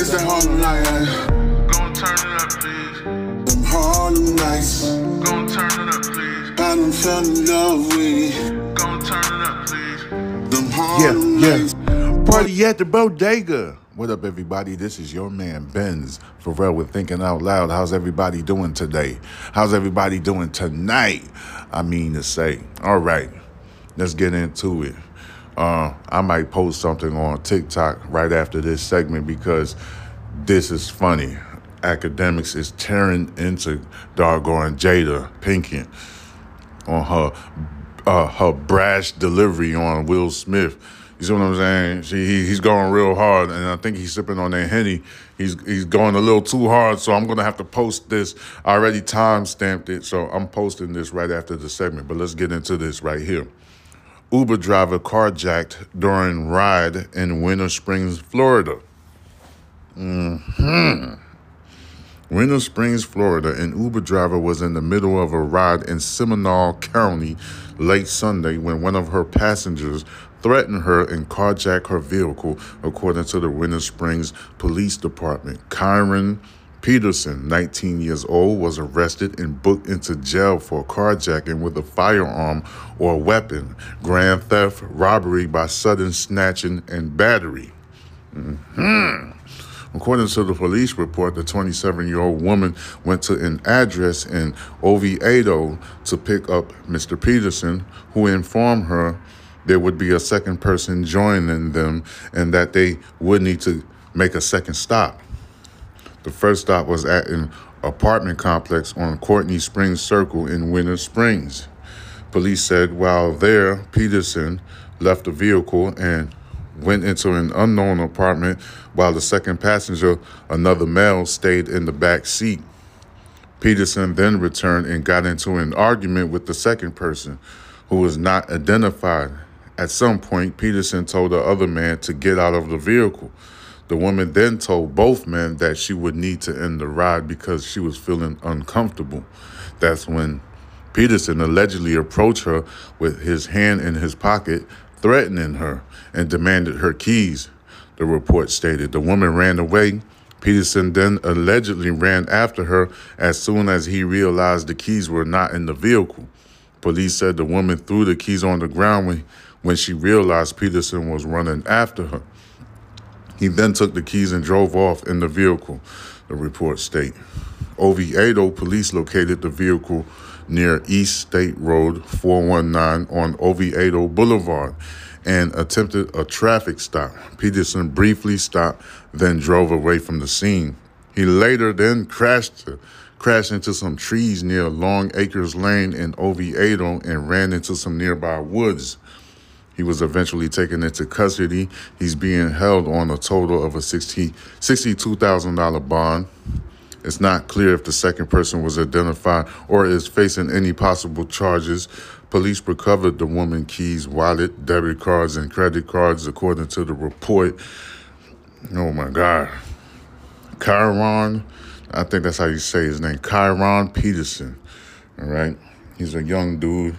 It's that Harlem night, eh? Gon' turn it up, please. Them Harlem nights. Gon' turn it up, please. I done fell in love with Gon' turn it up, please. them Yeah, Harlem yeah. nights. Party at the bodega. What up, everybody? This is your man Benz Pharrell with Thinking Out Loud. How's everybody doing today? How's everybody doing tonight? I mean to say. All right, let's get into it. Uh, I might post something on TikTok right after this segment because this is funny. Academics is tearing into doggone Jada Pinkett on her uh, her brash delivery on Will Smith. You see what I'm saying? She, he, he's going real hard, and I think he's sipping on that henny. He's he's going a little too hard, so I'm gonna have to post this. I already time stamped it, so I'm posting this right after the segment. But let's get into this right here. Uber driver carjacked during ride in Winter Springs, Florida. Mm-hmm. Winter Springs, Florida, an Uber driver was in the middle of a ride in Seminole County late Sunday when one of her passengers threatened her and carjacked her vehicle, according to the Winter Springs Police Department. Kyron Peterson, 19 years old, was arrested and booked into jail for carjacking with a firearm or weapon, grand theft, robbery by sudden snatching, and battery. Mm-hmm. According to the police report, the 27 year old woman went to an address in Oviedo to pick up Mr. Peterson, who informed her there would be a second person joining them and that they would need to make a second stop. The first stop was at an apartment complex on Courtney Springs Circle in Winter Springs. Police said while there, Peterson left the vehicle and went into an unknown apartment while the second passenger, another male, stayed in the back seat. Peterson then returned and got into an argument with the second person, who was not identified. At some point, Peterson told the other man to get out of the vehicle. The woman then told both men that she would need to end the ride because she was feeling uncomfortable. That's when Peterson allegedly approached her with his hand in his pocket, threatening her and demanded her keys. The report stated the woman ran away. Peterson then allegedly ran after her as soon as he realized the keys were not in the vehicle. Police said the woman threw the keys on the ground when, when she realized Peterson was running after her. He then took the keys and drove off in the vehicle, the report state. Oviedo police located the vehicle near East State Road 419 on Oviedo Boulevard and attempted a traffic stop. Peterson briefly stopped, then drove away from the scene. He later then crashed crashed into some trees near Long Acres Lane in Oviedo and ran into some nearby woods. He was eventually taken into custody. He's being held on a total of a 60 $62,000 bond. It's not clear if the second person was identified or is facing any possible charges. Police recovered the woman keys, wallet, debit cards, and credit cards, according to the report. Oh my God. Kyron, I think that's how you say his name, Kyron Peterson. All right. He's a young dude.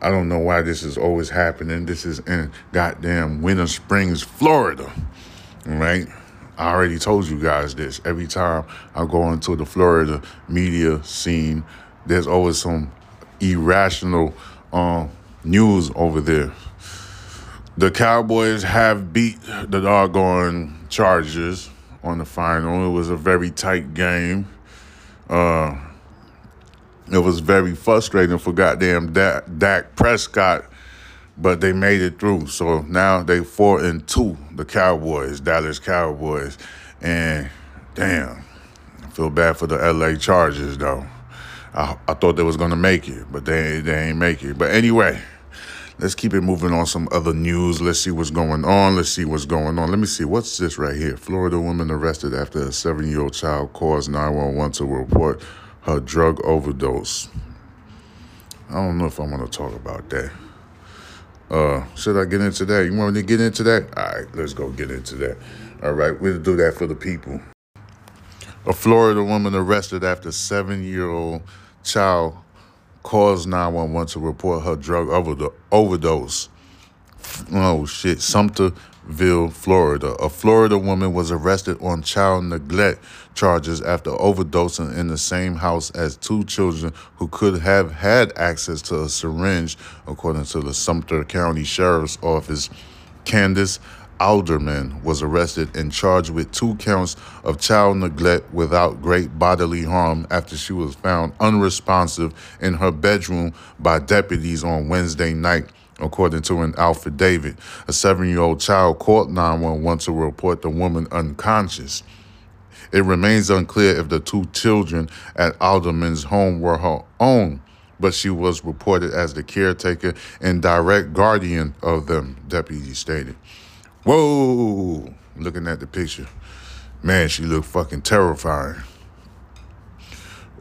I don't know why this is always happening. This is in goddamn Winter Springs, Florida. Right. I already told you guys this. Every time I go into the Florida media scene, there's always some irrational um, news over there. The Cowboys have beat the doggone Chargers on the final. It was a very tight game. Uh, it was very frustrating for goddamn Dak, Dak Prescott, but they made it through. So now they four and two, the Cowboys, Dallas Cowboys, and damn, I feel bad for the L.A. Chargers though. I, I thought they was gonna make it, but they they ain't make it. But anyway, let's keep it moving on some other news. Let's see what's going on. Let's see what's going on. Let me see what's this right here. Florida woman arrested after a seven-year-old child calls 911 to report her drug overdose. I don't know if I want to talk about that. Uh, should I get into that? You want me to get into that? All right, let's go get into that. All right, we'll do that for the people. A Florida woman arrested after seven-year-old child calls 911 to report her drug overdo- overdose. Oh shit, Sumter Sumterville, Florida. A Florida woman was arrested on child neglect charges after overdosing in the same house as two children who could have had access to a syringe, according to the Sumter County Sheriff's Office. Candace Alderman was arrested and charged with two counts of child neglect without great bodily harm after she was found unresponsive in her bedroom by deputies on Wednesday night, according to an affidavit. A seven year old child called 911 to report the woman unconscious. It remains unclear if the two children at Alderman's home were her own, but she was reported as the caretaker and direct guardian of them, deputy stated. Whoa! Looking at the picture. Man, she looked fucking terrifying.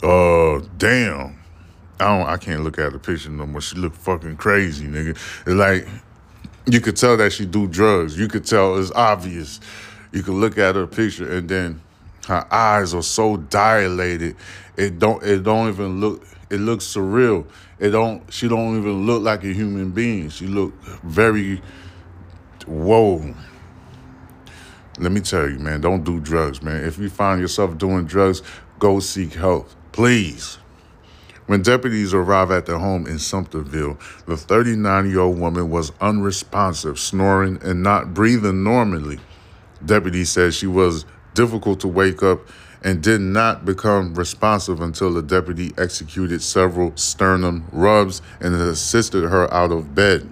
Uh, damn. I don't. I can't look at the picture no more. She looked fucking crazy, nigga. It's like you could tell that she do drugs. You could tell it's obvious. You could look at her picture and then her eyes are so dilated. It don't. It don't even look. It looks surreal. It don't. She don't even look like a human being. She look very. Whoa. Let me tell you, man. Don't do drugs, man. If you find yourself doing drugs, go seek help, please. When deputies arrived at the home in Sumterville, the 39 year old woman was unresponsive, snoring, and not breathing normally. Deputies said she was difficult to wake up and did not become responsive until the deputy executed several sternum rubs and assisted her out of bed.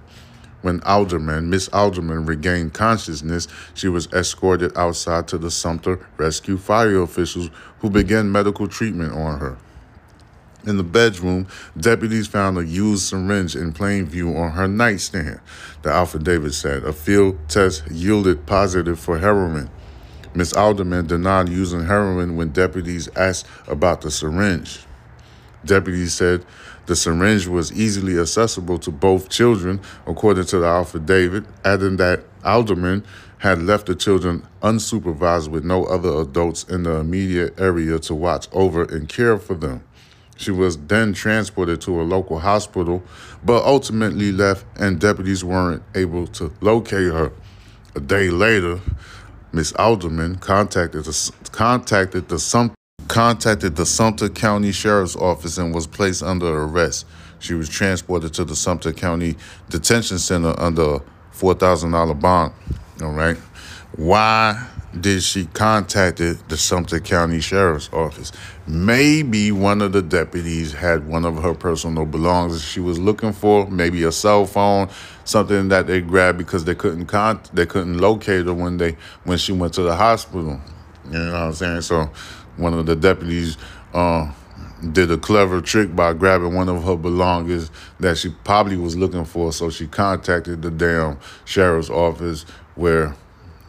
When Alderman, Miss Alderman, regained consciousness, she was escorted outside to the Sumter Rescue Fire officials who began medical treatment on her. In the bedroom, deputies found a used syringe in plain view on her nightstand. The affidavit said a field test yielded positive for heroin. Miss Alderman denied using heroin when deputies asked about the syringe. Deputies said the syringe was easily accessible to both children, according to the affidavit, adding that Alderman had left the children unsupervised with no other adults in the immediate area to watch over and care for them. She was then transported to a local hospital, but ultimately left, and deputies weren't able to locate her. A day later, Miss Alderman contacted the, contacted the Sumter contacted the Sumter County Sheriff's Office and was placed under arrest. She was transported to the Sumter County Detention Center under a $4,000 bond. All right. Why did she contacted the Sumter County Sheriff's Office? Maybe one of the deputies had one of her personal belongings she was looking for, maybe a cell phone, something that they grabbed because they couldn't con- they couldn't locate her when they when she went to the hospital. You know what I'm saying? So one of the deputies uh, did a clever trick by grabbing one of her belongings that she probably was looking for. So she contacted the damn sheriff's office where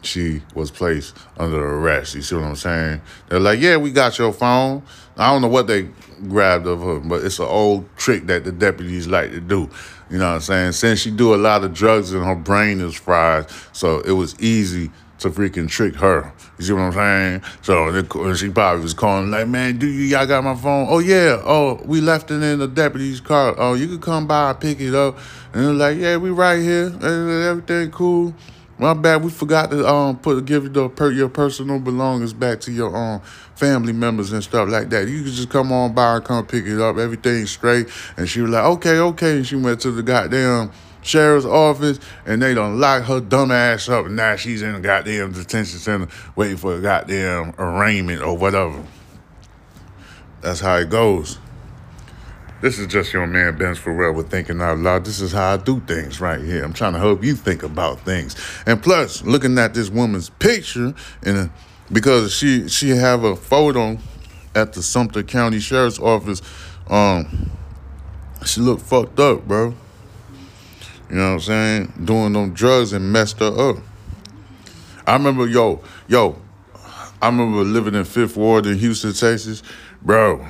she was placed under arrest. You see what I'm saying? They're like, yeah, we got your phone. I don't know what they grabbed of her, but it's an old trick that the deputies like to do. You know what I'm saying? Since she do a lot of drugs and her brain is fried, so it was easy to freaking trick her. You see what I'm saying? So she probably was calling like, man, do you y'all got my phone? Oh yeah. Oh, we left it in the deputy's car. Oh, you could come by pick it up. And they're like, yeah, we right here. Everything cool. My bad, we forgot to um put give the per, your personal belongings back to your um family members and stuff like that. You could just come on by and come pick it up. Everything's straight. And she was like, okay, okay. And she went to the goddamn sheriff's office and they done lock her dumb ass up. And now she's in the goddamn detention center waiting for a goddamn arraignment or whatever. That's how it goes. This is just your man Ben Pharrell with Thinking Out Loud. This is how I do things right here. I'm trying to help you think about things. And plus, looking at this woman's picture, and because she she have a photo at the Sumter County Sheriff's Office, um, she looked fucked up, bro. You know what I'm saying? Doing them drugs and messed her up. I remember, yo, yo, I remember living in Fifth Ward in Houston, Texas, bro.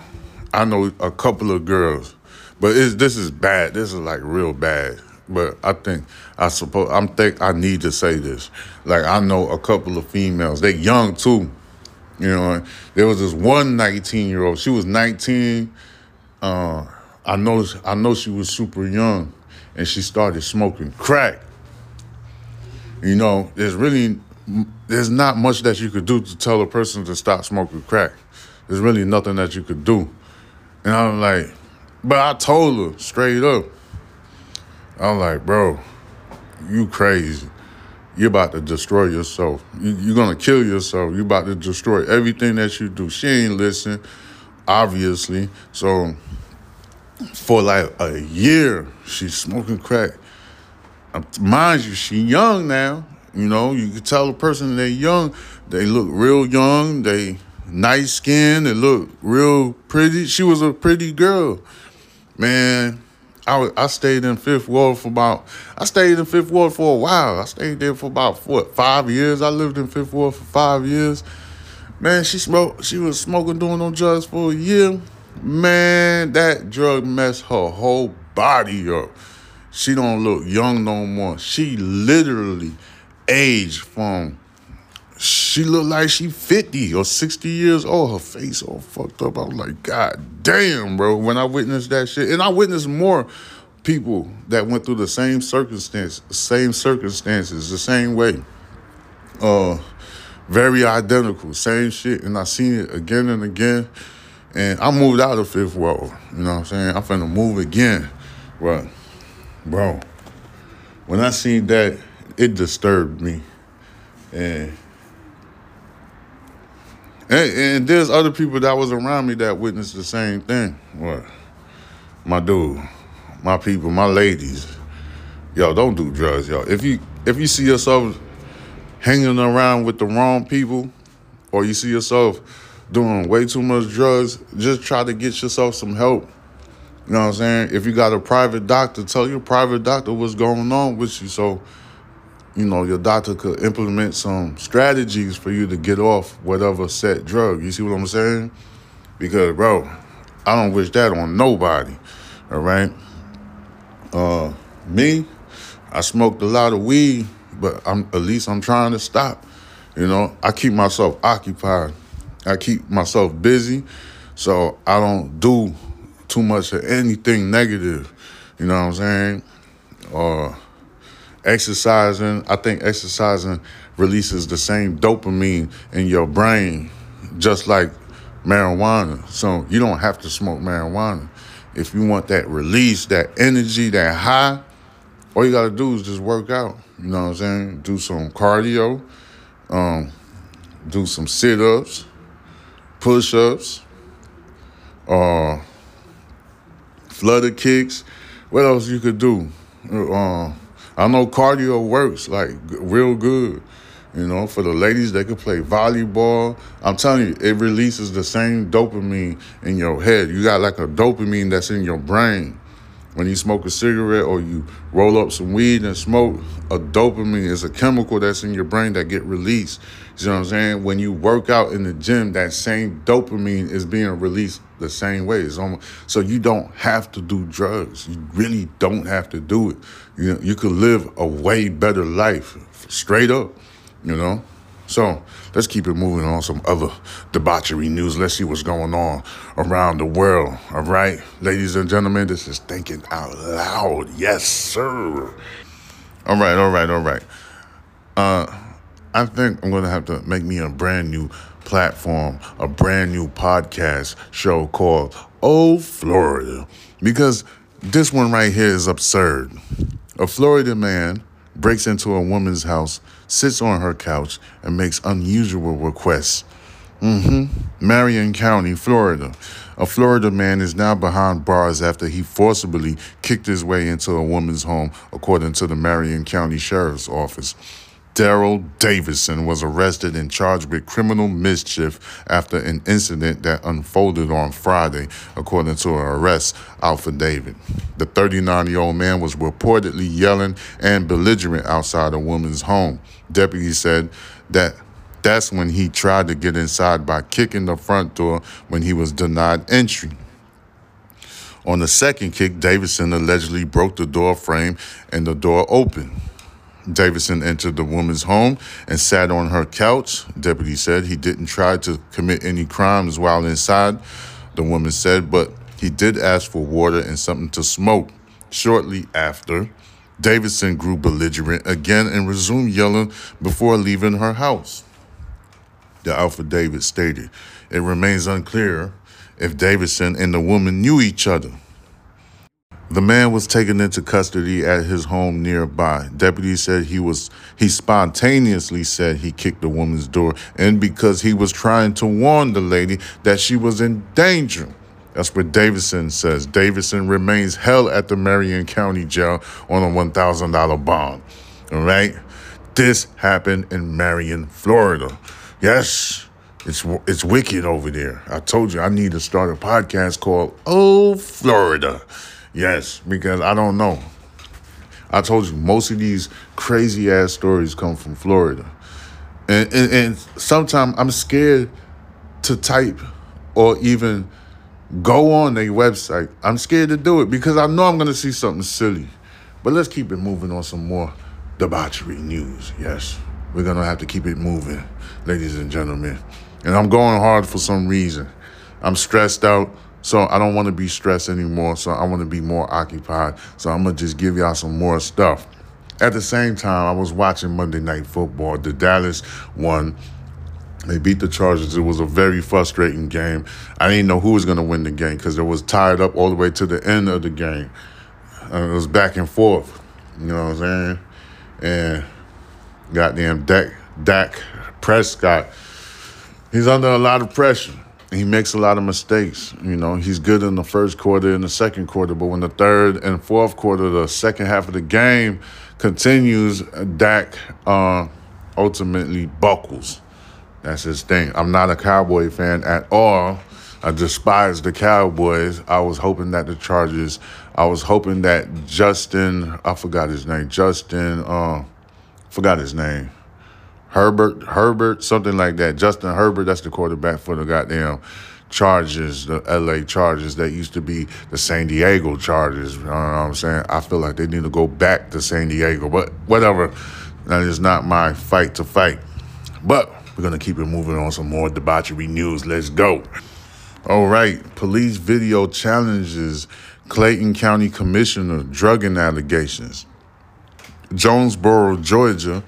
I know a couple of girls, but this is bad. This is like real bad. But I think I suppose I'm think I need to say this. Like I know a couple of females. They young too. You know, there was this one 19 year old. She was 19. Uh, I know I know she was super young, and she started smoking crack. You know, there's really there's not much that you could do to tell a person to stop smoking crack. There's really nothing that you could do. And I'm like, but I told her straight up. I'm like, bro, you crazy. You're about to destroy yourself. You, you're gonna kill yourself. You're about to destroy everything that you do. She ain't listen, obviously. So for like a year, she's smoking crack. Mind you, she young now. You know, you can tell a person they young. They look real young. They nice skin. They looked real pretty. She was a pretty girl, man. I, I stayed in Fifth Ward for about I stayed in Fifth Ward for a while. I stayed there for about what five years. I lived in Fifth Ward for five years. Man, she smoked. She was smoking, doing no drugs for a year. Man, that drug messed her whole body up. She don't look young no more. She literally aged from. She looked like she 50 or 60 years old. Her face all fucked up. I was like, God damn, bro. When I witnessed that shit, and I witnessed more people that went through the same circumstance, same circumstances, the same way. Uh, very identical, same shit, and I seen it again and again. And I moved out of Fifth Ward. You know what I'm saying? I'm finna move again. But, bro, when I seen that, it disturbed me. And and, and there's other people that was around me that witnessed the same thing. What? My dude, my people, my ladies. Yo, don't do drugs, yo. If you if you see yourself hanging around with the wrong people, or you see yourself doing way too much drugs, just try to get yourself some help. You know what I'm saying? If you got a private doctor, tell your private doctor what's going on with you so you know, your doctor could implement some strategies for you to get off whatever set drug. You see what I'm saying? Because, bro, I don't wish that on nobody. All right. Uh, me, I smoked a lot of weed, but I'm at least I'm trying to stop. You know, I keep myself occupied. I keep myself busy, so I don't do too much of anything negative. You know what I'm saying? Or exercising, I think exercising releases the same dopamine in your brain, just like marijuana. So you don't have to smoke marijuana. If you want that release, that energy, that high, all you gotta do is just work out. You know what I'm saying? Do some cardio, um, do some sit-ups, push-ups, uh, flutter kicks. What else you could do? Uh, I know cardio works like real good. You know, for the ladies, they could play volleyball. I'm telling you, it releases the same dopamine in your head. You got like a dopamine that's in your brain. When you smoke a cigarette or you roll up some weed and smoke, a dopamine is a chemical that's in your brain that get released. You know what I'm saying? When you work out in the gym, that same dopamine is being released the same way. Almost, so you don't have to do drugs. You really don't have to do it. You know, you could live a way better life, straight up. You know. So let's keep it moving on some other debauchery news. Let's see what's going on around the world. All right, ladies and gentlemen, this is thinking out loud. Yes, sir. All right, all right, all right. Uh, I think I'm gonna have to make me a brand new platform, a brand new podcast show called Oh Florida, because this one right here is absurd. A Florida man breaks into a woman's house, sits on her couch, and makes unusual requests. hmm Marion County, Florida. A Florida man is now behind bars after he forcibly kicked his way into a woman's home, according to the Marion County Sheriff's Office. Daryl Davison was arrested and charged with criminal mischief after an incident that unfolded on Friday, according to an arrest affidavit. The 39 year old man was reportedly yelling and belligerent outside a woman's home. Deputies said that that's when he tried to get inside by kicking the front door when he was denied entry. On the second kick, Davison allegedly broke the door frame and the door opened. Davison entered the woman's home and sat on her couch. Deputy said he didn't try to commit any crimes while inside, the woman said, but he did ask for water and something to smoke. Shortly after, Davidson grew belligerent again and resumed yelling before leaving her house. The affidavit stated it remains unclear if Davidson and the woman knew each other. The man was taken into custody at his home nearby. Deputies said he was he spontaneously said he kicked the woman's door and because he was trying to warn the lady that she was in danger. That's what Davidson says. Davidson remains held at the Marion County Jail on a $1,000 bond. All right? This happened in Marion, Florida. Yes, it's it's wicked over there. I told you I need to start a podcast called Oh Florida. Yes, because I don't know. I told you most of these crazy ass stories come from Florida. And and, and sometimes I'm scared to type or even go on their website. I'm scared to do it because I know I'm gonna see something silly. But let's keep it moving on some more debauchery news. Yes. We're gonna have to keep it moving, ladies and gentlemen. And I'm going hard for some reason. I'm stressed out. So I don't want to be stressed anymore. So I want to be more occupied. So I'm gonna just give y'all some more stuff. At the same time, I was watching Monday Night Football. The Dallas won. They beat the Chargers. It was a very frustrating game. I didn't know who was going to win the game because it was tied up all the way to the end of the game. Uh, it was back and forth. You know what I'm saying? And goddamn Dak, Dak Prescott, he's under a lot of pressure he makes a lot of mistakes. You know, he's good in the first quarter and the second quarter, but when the third and fourth quarter, the second half of the game continues, Dak uh, ultimately buckles. That's his thing. I'm not a Cowboy fan at all. I despise the Cowboys. I was hoping that the Chargers, I was hoping that Justin, I forgot his name, Justin, uh, forgot his name. Herbert, Herbert, something like that. Justin Herbert, that's the quarterback for the goddamn Chargers, the LA Chargers that used to be the San Diego Chargers. You know what I'm saying? I feel like they need to go back to San Diego, but whatever. That is not my fight to fight. But we're going to keep it moving on some more debauchery news. Let's go. All right. Police video challenges Clayton County Commissioner drugging allegations. Jonesboro, Georgia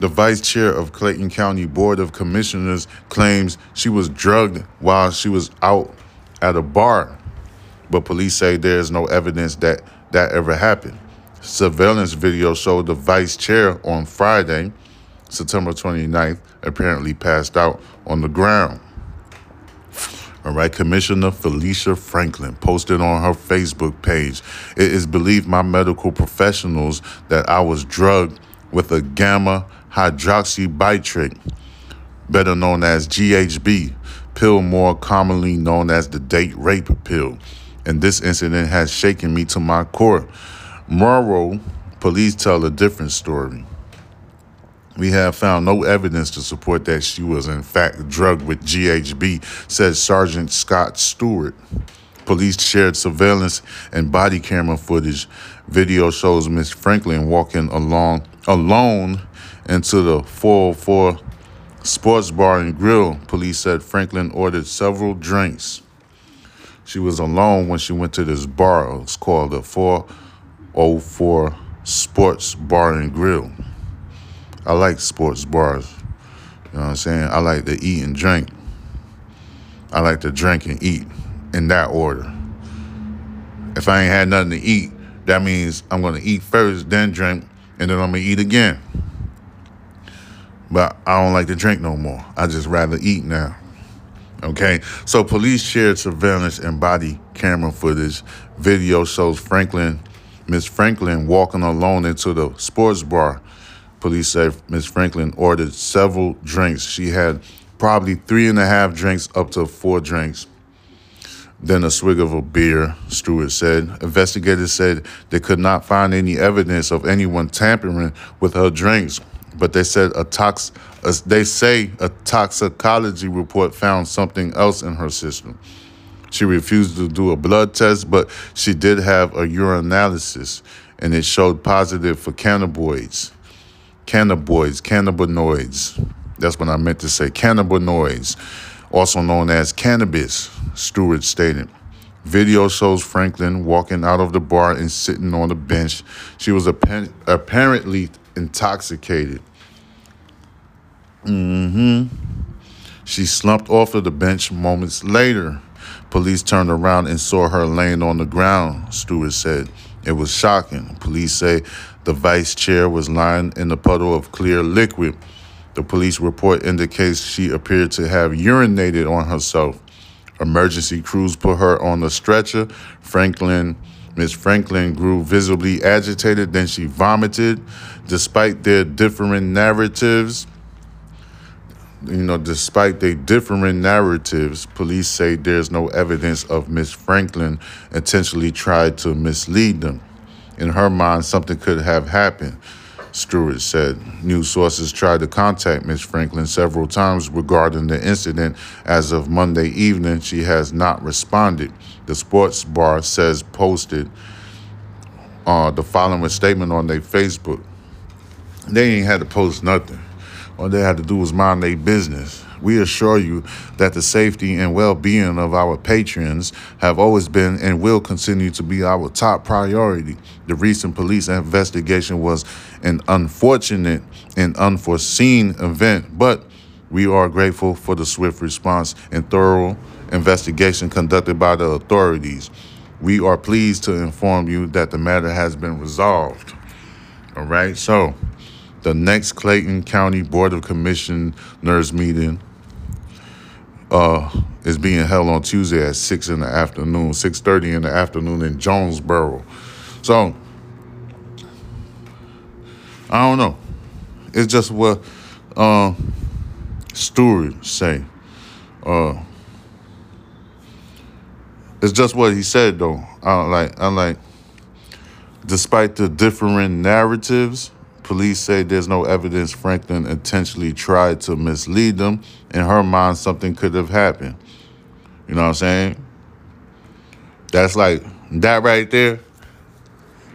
the vice chair of Clayton County Board of Commissioners claims she was drugged while she was out at a bar, but police say there is no evidence that that ever happened. Surveillance video showed the vice chair on Friday, September 29th, apparently passed out on the ground. All right, Commissioner Felicia Franklin posted on her Facebook page It is believed my medical professionals that I was drugged with a gamma hydroxybutyrate, better known as GHB, pill more commonly known as the date rape pill. And this incident has shaken me to my core. Morrow police tell a different story. We have found no evidence to support that she was in fact drugged with GHB, says Sergeant Scott Stewart. Police shared surveillance and body camera footage. Video shows Miss Franklin walking along alone into the 404 Sports Bar and Grill. Police said Franklin ordered several drinks. She was alone when she went to this bar. It's called the 404 Sports Bar and Grill. I like sports bars. You know what I'm saying? I like to eat and drink. I like to drink and eat in that order. If I ain't had nothing to eat, that means I'm gonna eat first, then drink, and then I'm gonna eat again. But I don't like to drink no more. I just rather eat now. Okay, so police shared surveillance and body camera footage. Video shows Franklin, Miss Franklin, walking alone into the sports bar. Police say Miss Franklin ordered several drinks. She had probably three and a half drinks, up to four drinks. Then a swig of a beer, Stewart said. Investigators said they could not find any evidence of anyone tampering with her drinks but they said a tox a, they say a toxicology report found something else in her system. She refused to do a blood test, but she did have a urinalysis and it showed positive for cannabinoids. Cannabinoids, cannabinoids. That's what I meant to say. Cannabinoids, also known as cannabis, Stewart stated. Video shows Franklin walking out of the bar and sitting on a bench. She was appa- apparently intoxicated. Mm hmm. She slumped off of the bench moments later. Police turned around and saw her laying on the ground, Stewart said. It was shocking. Police say the vice chair was lying in a puddle of clear liquid. The police report indicates she appeared to have urinated on herself. Emergency crews put her on a stretcher. Franklin, Miss Franklin grew visibly agitated, then she vomited. Despite their differing narratives, you know, despite their differing narratives, police say there's no evidence of Miss Franklin intentionally tried to mislead them. In her mind, something could have happened, Stewart said. News sources tried to contact Miss Franklin several times regarding the incident. As of Monday evening, she has not responded. The sports bar says posted uh, the following statement on their Facebook. They ain't had to post nothing. All they had to do was mind their business. We assure you that the safety and well being of our patrons have always been and will continue to be our top priority. The recent police investigation was an unfortunate and unforeseen event, but we are grateful for the swift response and thorough investigation conducted by the authorities. We are pleased to inform you that the matter has been resolved. All right, so the next Clayton County Board of Commissioners meeting uh, is being held on Tuesday at six in the afternoon, six thirty in the afternoon in Jonesboro. So I don't know. It's just what uh, say. Uh, it's just what he said though. I don't like. I'm like. Despite the differing narratives, police say there's no evidence Franklin intentionally tried to mislead them. In her mind, something could have happened. You know what I'm saying? That's like that right there.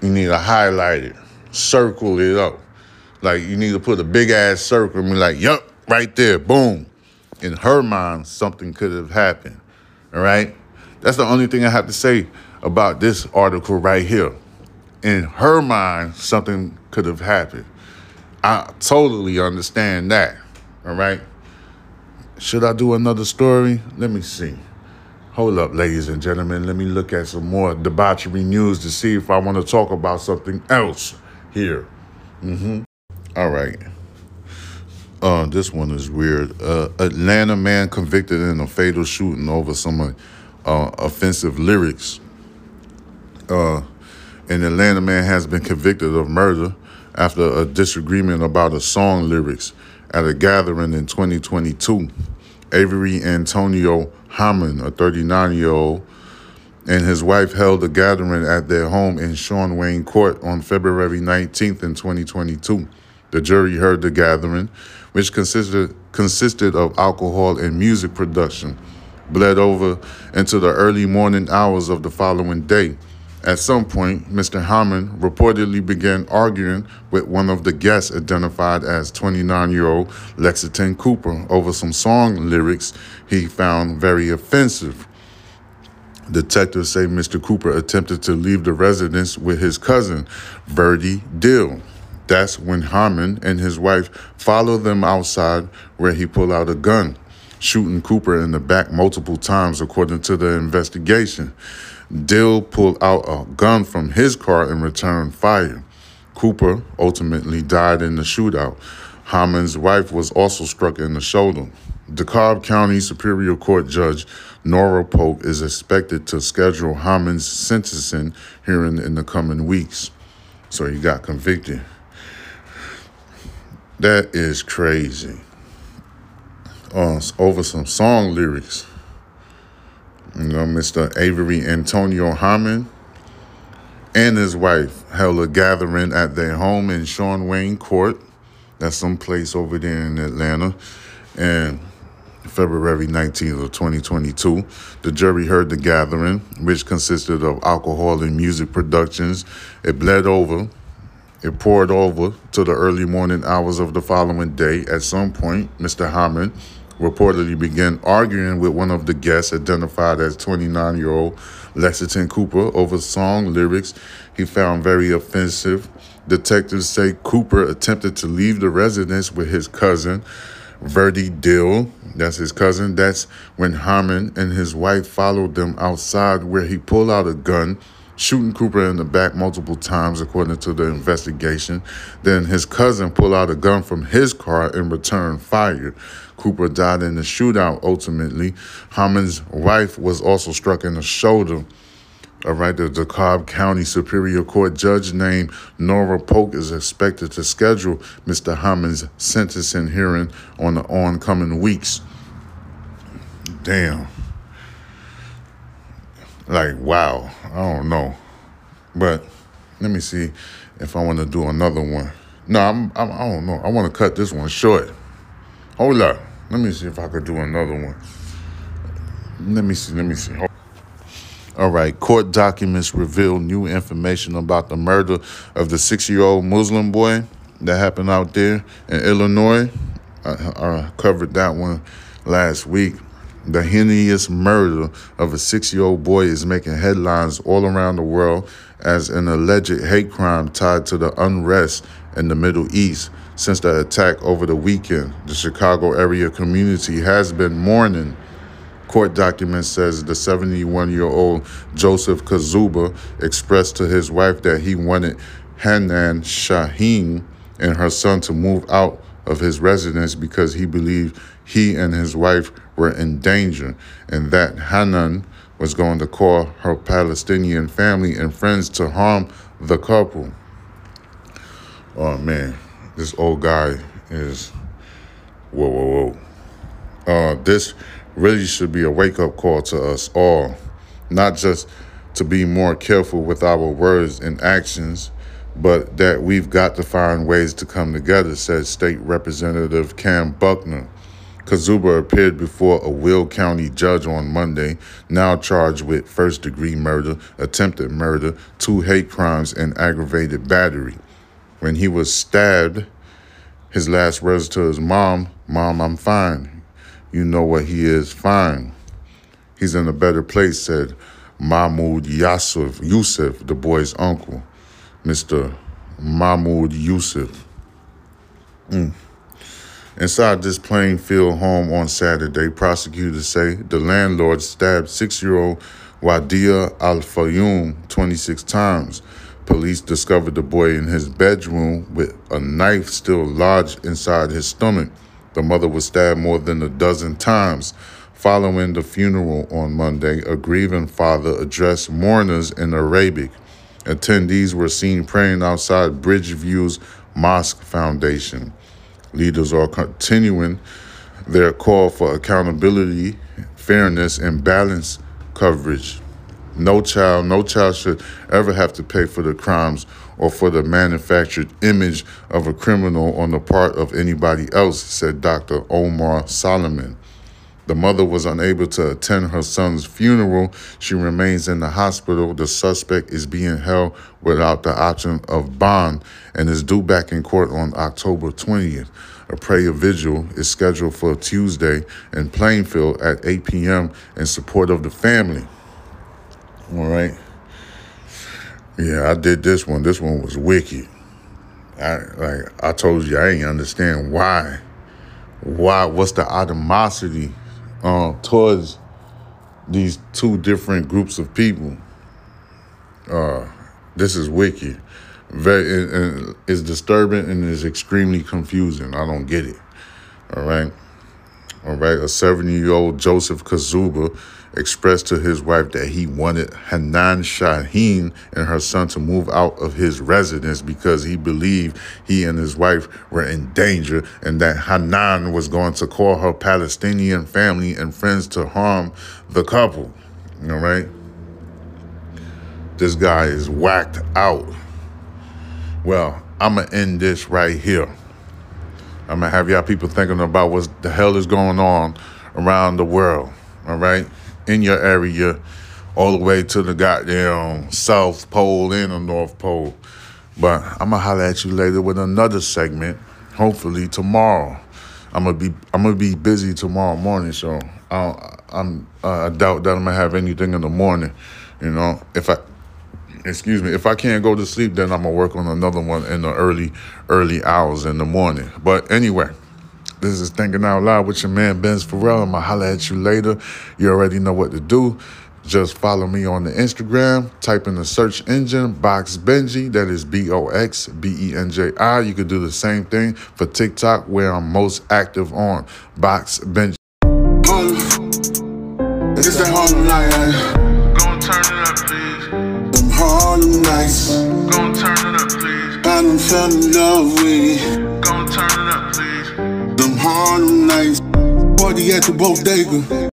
You need to highlight it, circle it up. Like you need to put a big ass circle and be like, yup, right there, boom. In her mind, something could have happened. All right? That's the only thing I have to say about this article right here in her mind, something could have happened. I totally understand that. All right. Should I do another story? Let me see. Hold up, ladies and gentlemen. Let me look at some more debauchery news to see if I want to talk about something else here. Mm-hmm. All right. Uh, this one is weird. Uh, Atlanta man convicted in a fatal shooting over some uh, offensive lyrics. Uh, an Atlanta man has been convicted of murder after a disagreement about a song lyrics at a gathering in 2022. Avery Antonio Hammond, a 39 year old, and his wife held a gathering at their home in Sean Wayne Court on February 19th in 2022. The jury heard the gathering, which consisted consisted of alcohol and music production, bled over into the early morning hours of the following day. At some point, Mr. Hammond reportedly began arguing with one of the guests identified as 29 year old Lexington Cooper over some song lyrics he found very offensive. Detectives say Mr. Cooper attempted to leave the residence with his cousin, Verdi Dill. That's when Hammond and his wife followed them outside where he pulled out a gun, shooting Cooper in the back multiple times, according to the investigation. Dill pulled out a gun from his car and returned fire. Cooper ultimately died in the shootout. Hammond's wife was also struck in the shoulder. DeKalb County Superior Court Judge Nora Polk is expected to schedule Hammond's sentencing hearing in the coming weeks. So he got convicted. That is crazy. Uh, over some song lyrics. You know, Mr. Avery Antonio Hammond and his wife held a gathering at their home in Sean Wayne Court. That's some place over there in Atlanta. And February 19th of 2022, the jury heard the gathering, which consisted of alcohol and music productions. It bled over. It poured over to the early morning hours of the following day. At some point, Mr. Hammond reportedly began arguing with one of the guests, identified as 29 year old Lexington Cooper, over song lyrics he found very offensive. Detectives say Cooper attempted to leave the residence with his cousin, Verdi Dill. That's his cousin. That's when Harmon and his wife followed them outside, where he pulled out a gun shooting Cooper in the back multiple times, according to the investigation. Then his cousin pulled out a gun from his car and returned fire. Cooper died in the shootout ultimately. Harmon's wife was also struck in the shoulder. All right, the DeKalb County Superior Court judge named Nora Polk is expected to schedule Mr. Harmon's sentencing hearing on the oncoming weeks. Damn. Like, wow. I don't know. But let me see if I want to do another one. No, I'm, I'm, I don't know. I want to cut this one short. Hold up. Let me see if I could do another one. Let me see. Let me see. All right. Court documents reveal new information about the murder of the six year old Muslim boy that happened out there in Illinois. I, I covered that one last week. The heinous murder of a six year old boy is making headlines all around the world as an alleged hate crime tied to the unrest in the Middle East. Since the attack over the weekend, the Chicago area community has been mourning. Court documents says the 71 year old Joseph Kazuba expressed to his wife that he wanted Hanan Shaheen and her son to move out of his residence because he believed he and his wife were in danger and that Hanan was going to call her Palestinian family and friends to harm the couple. Oh man, this old guy is whoa, whoa, whoa. Uh, this really should be a wake up call to us all, not just to be more careful with our words and actions, but that we've got to find ways to come together, said State Representative Kam Buckner. Kazuba appeared before a Will County judge on Monday, now charged with first degree murder, attempted murder, two hate crimes, and aggravated battery. When he was stabbed, his last words to his mom, Mom, I'm fine. You know what he is, fine. He's in a better place, said Mahmoud Yusuf, Yusuf, the boy's uncle, Mr. Mahmoud Yusuf. Mm. Inside this Plainfield home on Saturday, prosecutors say the landlord stabbed six year old Wadea Al-Fayoume 26 times. Police discovered the boy in his bedroom with a knife still lodged inside his stomach. The mother was stabbed more than a dozen times. Following the funeral on Monday, a grieving father addressed mourners in Arabic. Attendees were seen praying outside Bridgeview's Mosque Foundation. Leaders are continuing their call for accountability, fairness, and balanced coverage. No child, no child should ever have to pay for the crimes or for the manufactured image of a criminal on the part of anybody else, said Dr. Omar Solomon. The mother was unable to attend her son's funeral. She remains in the hospital. The suspect is being held without the option of bond and is due back in court on October 20th. A prayer vigil is scheduled for Tuesday in Plainfield at 8 p.m. in support of the family. All right. Yeah, I did this one. This one was wicked. I like I told you I ain't understand why. Why what's the animosity um towards these two different groups of people? Uh this is wicked. Very it's disturbing and it's extremely confusing. I don't get it. All right. All right. A 70 year old Joseph Kazuba expressed to his wife that he wanted Hanan Shaheen and her son to move out of his residence because he believed he and his wife were in danger and that Hanan was going to call her Palestinian family and friends to harm the couple. All right. This guy is whacked out. Well, I'm going to end this right here. I'm going to have y'all people thinking about what the hell is going on around the world. All right in your area all the way to the goddamn South Pole and the North Pole. But I'm to holler at you later with another segment, hopefully tomorrow. I'm gonna be I'm gonna be busy tomorrow morning, so I I'm uh, I doubt that I'm gonna have anything in the morning. You know, if I excuse me, if I can't go to sleep, then I'm gonna work on another one in the early early hours in the morning. But anyway. This is Thinking Out Loud with your man Benz Farrell. I'm gonna holler at you later. You already know what to do. Just follow me on the Instagram. Type in the search engine Box Benji. That is B O X B E N J I. You could do the same thing for TikTok, where I'm most active on Box Benji. Harlem. It's that Harlem night, eh? Gon' turn it up, please. Them Harlem nights. Gon' turn it up, please. I done fell in love with it. Gon' turn it up, please. Harlem nights. Party at the bodega.